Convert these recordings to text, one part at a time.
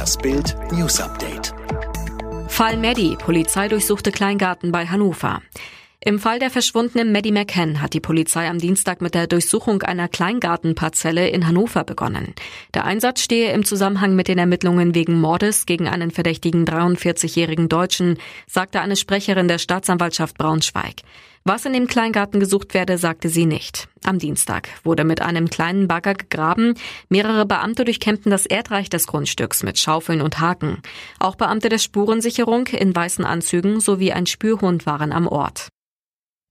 Das Bild News Update. Fall Maddie. Polizei durchsuchte Kleingarten bei Hannover. Im Fall der verschwundenen Maddie McCann hat die Polizei am Dienstag mit der Durchsuchung einer Kleingartenparzelle in Hannover begonnen. Der Einsatz stehe im Zusammenhang mit den Ermittlungen wegen Mordes gegen einen verdächtigen 43-jährigen Deutschen, sagte eine Sprecherin der Staatsanwaltschaft Braunschweig. Was in dem Kleingarten gesucht werde, sagte sie nicht. Am Dienstag wurde mit einem kleinen Bagger gegraben. Mehrere Beamte durchkämmten das Erdreich des Grundstücks mit Schaufeln und Haken. Auch Beamte der Spurensicherung in weißen Anzügen sowie ein Spürhund waren am Ort.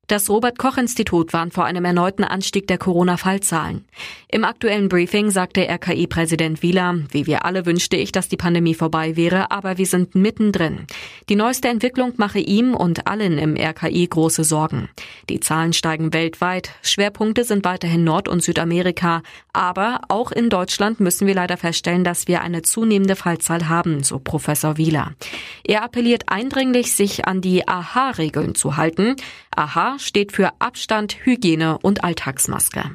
Das Robert Koch Institut warnt vor einem erneuten Anstieg der Corona-Fallzahlen. Im aktuellen Briefing sagte RKI-Präsident Wieler, wie wir alle wünschte ich, dass die Pandemie vorbei wäre, aber wir sind mittendrin. Die neueste Entwicklung mache ihm und allen im RKI große Sorgen. Die Zahlen steigen weltweit, Schwerpunkte sind weiterhin Nord- und Südamerika, aber auch in Deutschland müssen wir leider feststellen, dass wir eine zunehmende Fallzahl haben, so Professor Wieler. Er appelliert eindringlich, sich an die AHA-Regeln zu halten. AHA steht für Abstand, Hygiene und Alltagsmaske.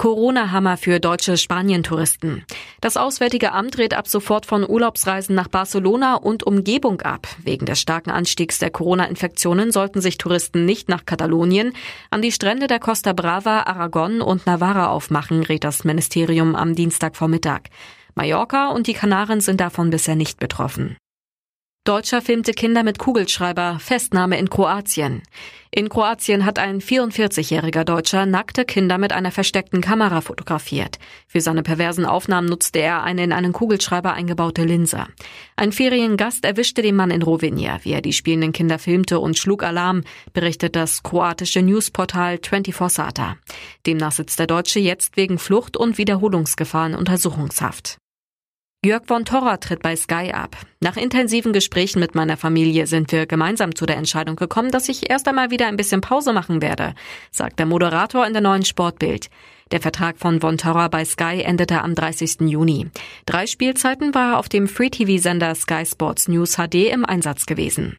Corona-Hammer für deutsche Spanien-Touristen. Das Auswärtige Amt rät ab sofort von Urlaubsreisen nach Barcelona und Umgebung ab. Wegen des starken Anstiegs der Corona-Infektionen sollten sich Touristen nicht nach Katalonien, an die Strände der Costa Brava, Aragon und Navarra aufmachen, rät das Ministerium am Dienstagvormittag. Mallorca und die Kanaren sind davon bisher nicht betroffen. Deutscher filmte Kinder mit Kugelschreiber, Festnahme in Kroatien. In Kroatien hat ein 44-jähriger Deutscher nackte Kinder mit einer versteckten Kamera fotografiert. Für seine perversen Aufnahmen nutzte er eine in einen Kugelschreiber eingebaute Linse. Ein Feriengast erwischte den Mann in Rovinja, wie er die spielenden Kinder filmte und schlug Alarm, berichtet das kroatische Newsportal 24 Sata. Demnach sitzt der Deutsche jetzt wegen Flucht und Wiederholungsgefahr in Untersuchungshaft. Jörg von Torra tritt bei Sky ab. Nach intensiven Gesprächen mit meiner Familie sind wir gemeinsam zu der Entscheidung gekommen, dass ich erst einmal wieder ein bisschen Pause machen werde, sagt der Moderator in der neuen Sportbild. Der Vertrag von Von Torra bei Sky endete am 30. Juni. Drei Spielzeiten war er auf dem Free-TV-Sender Sky Sports News HD im Einsatz gewesen.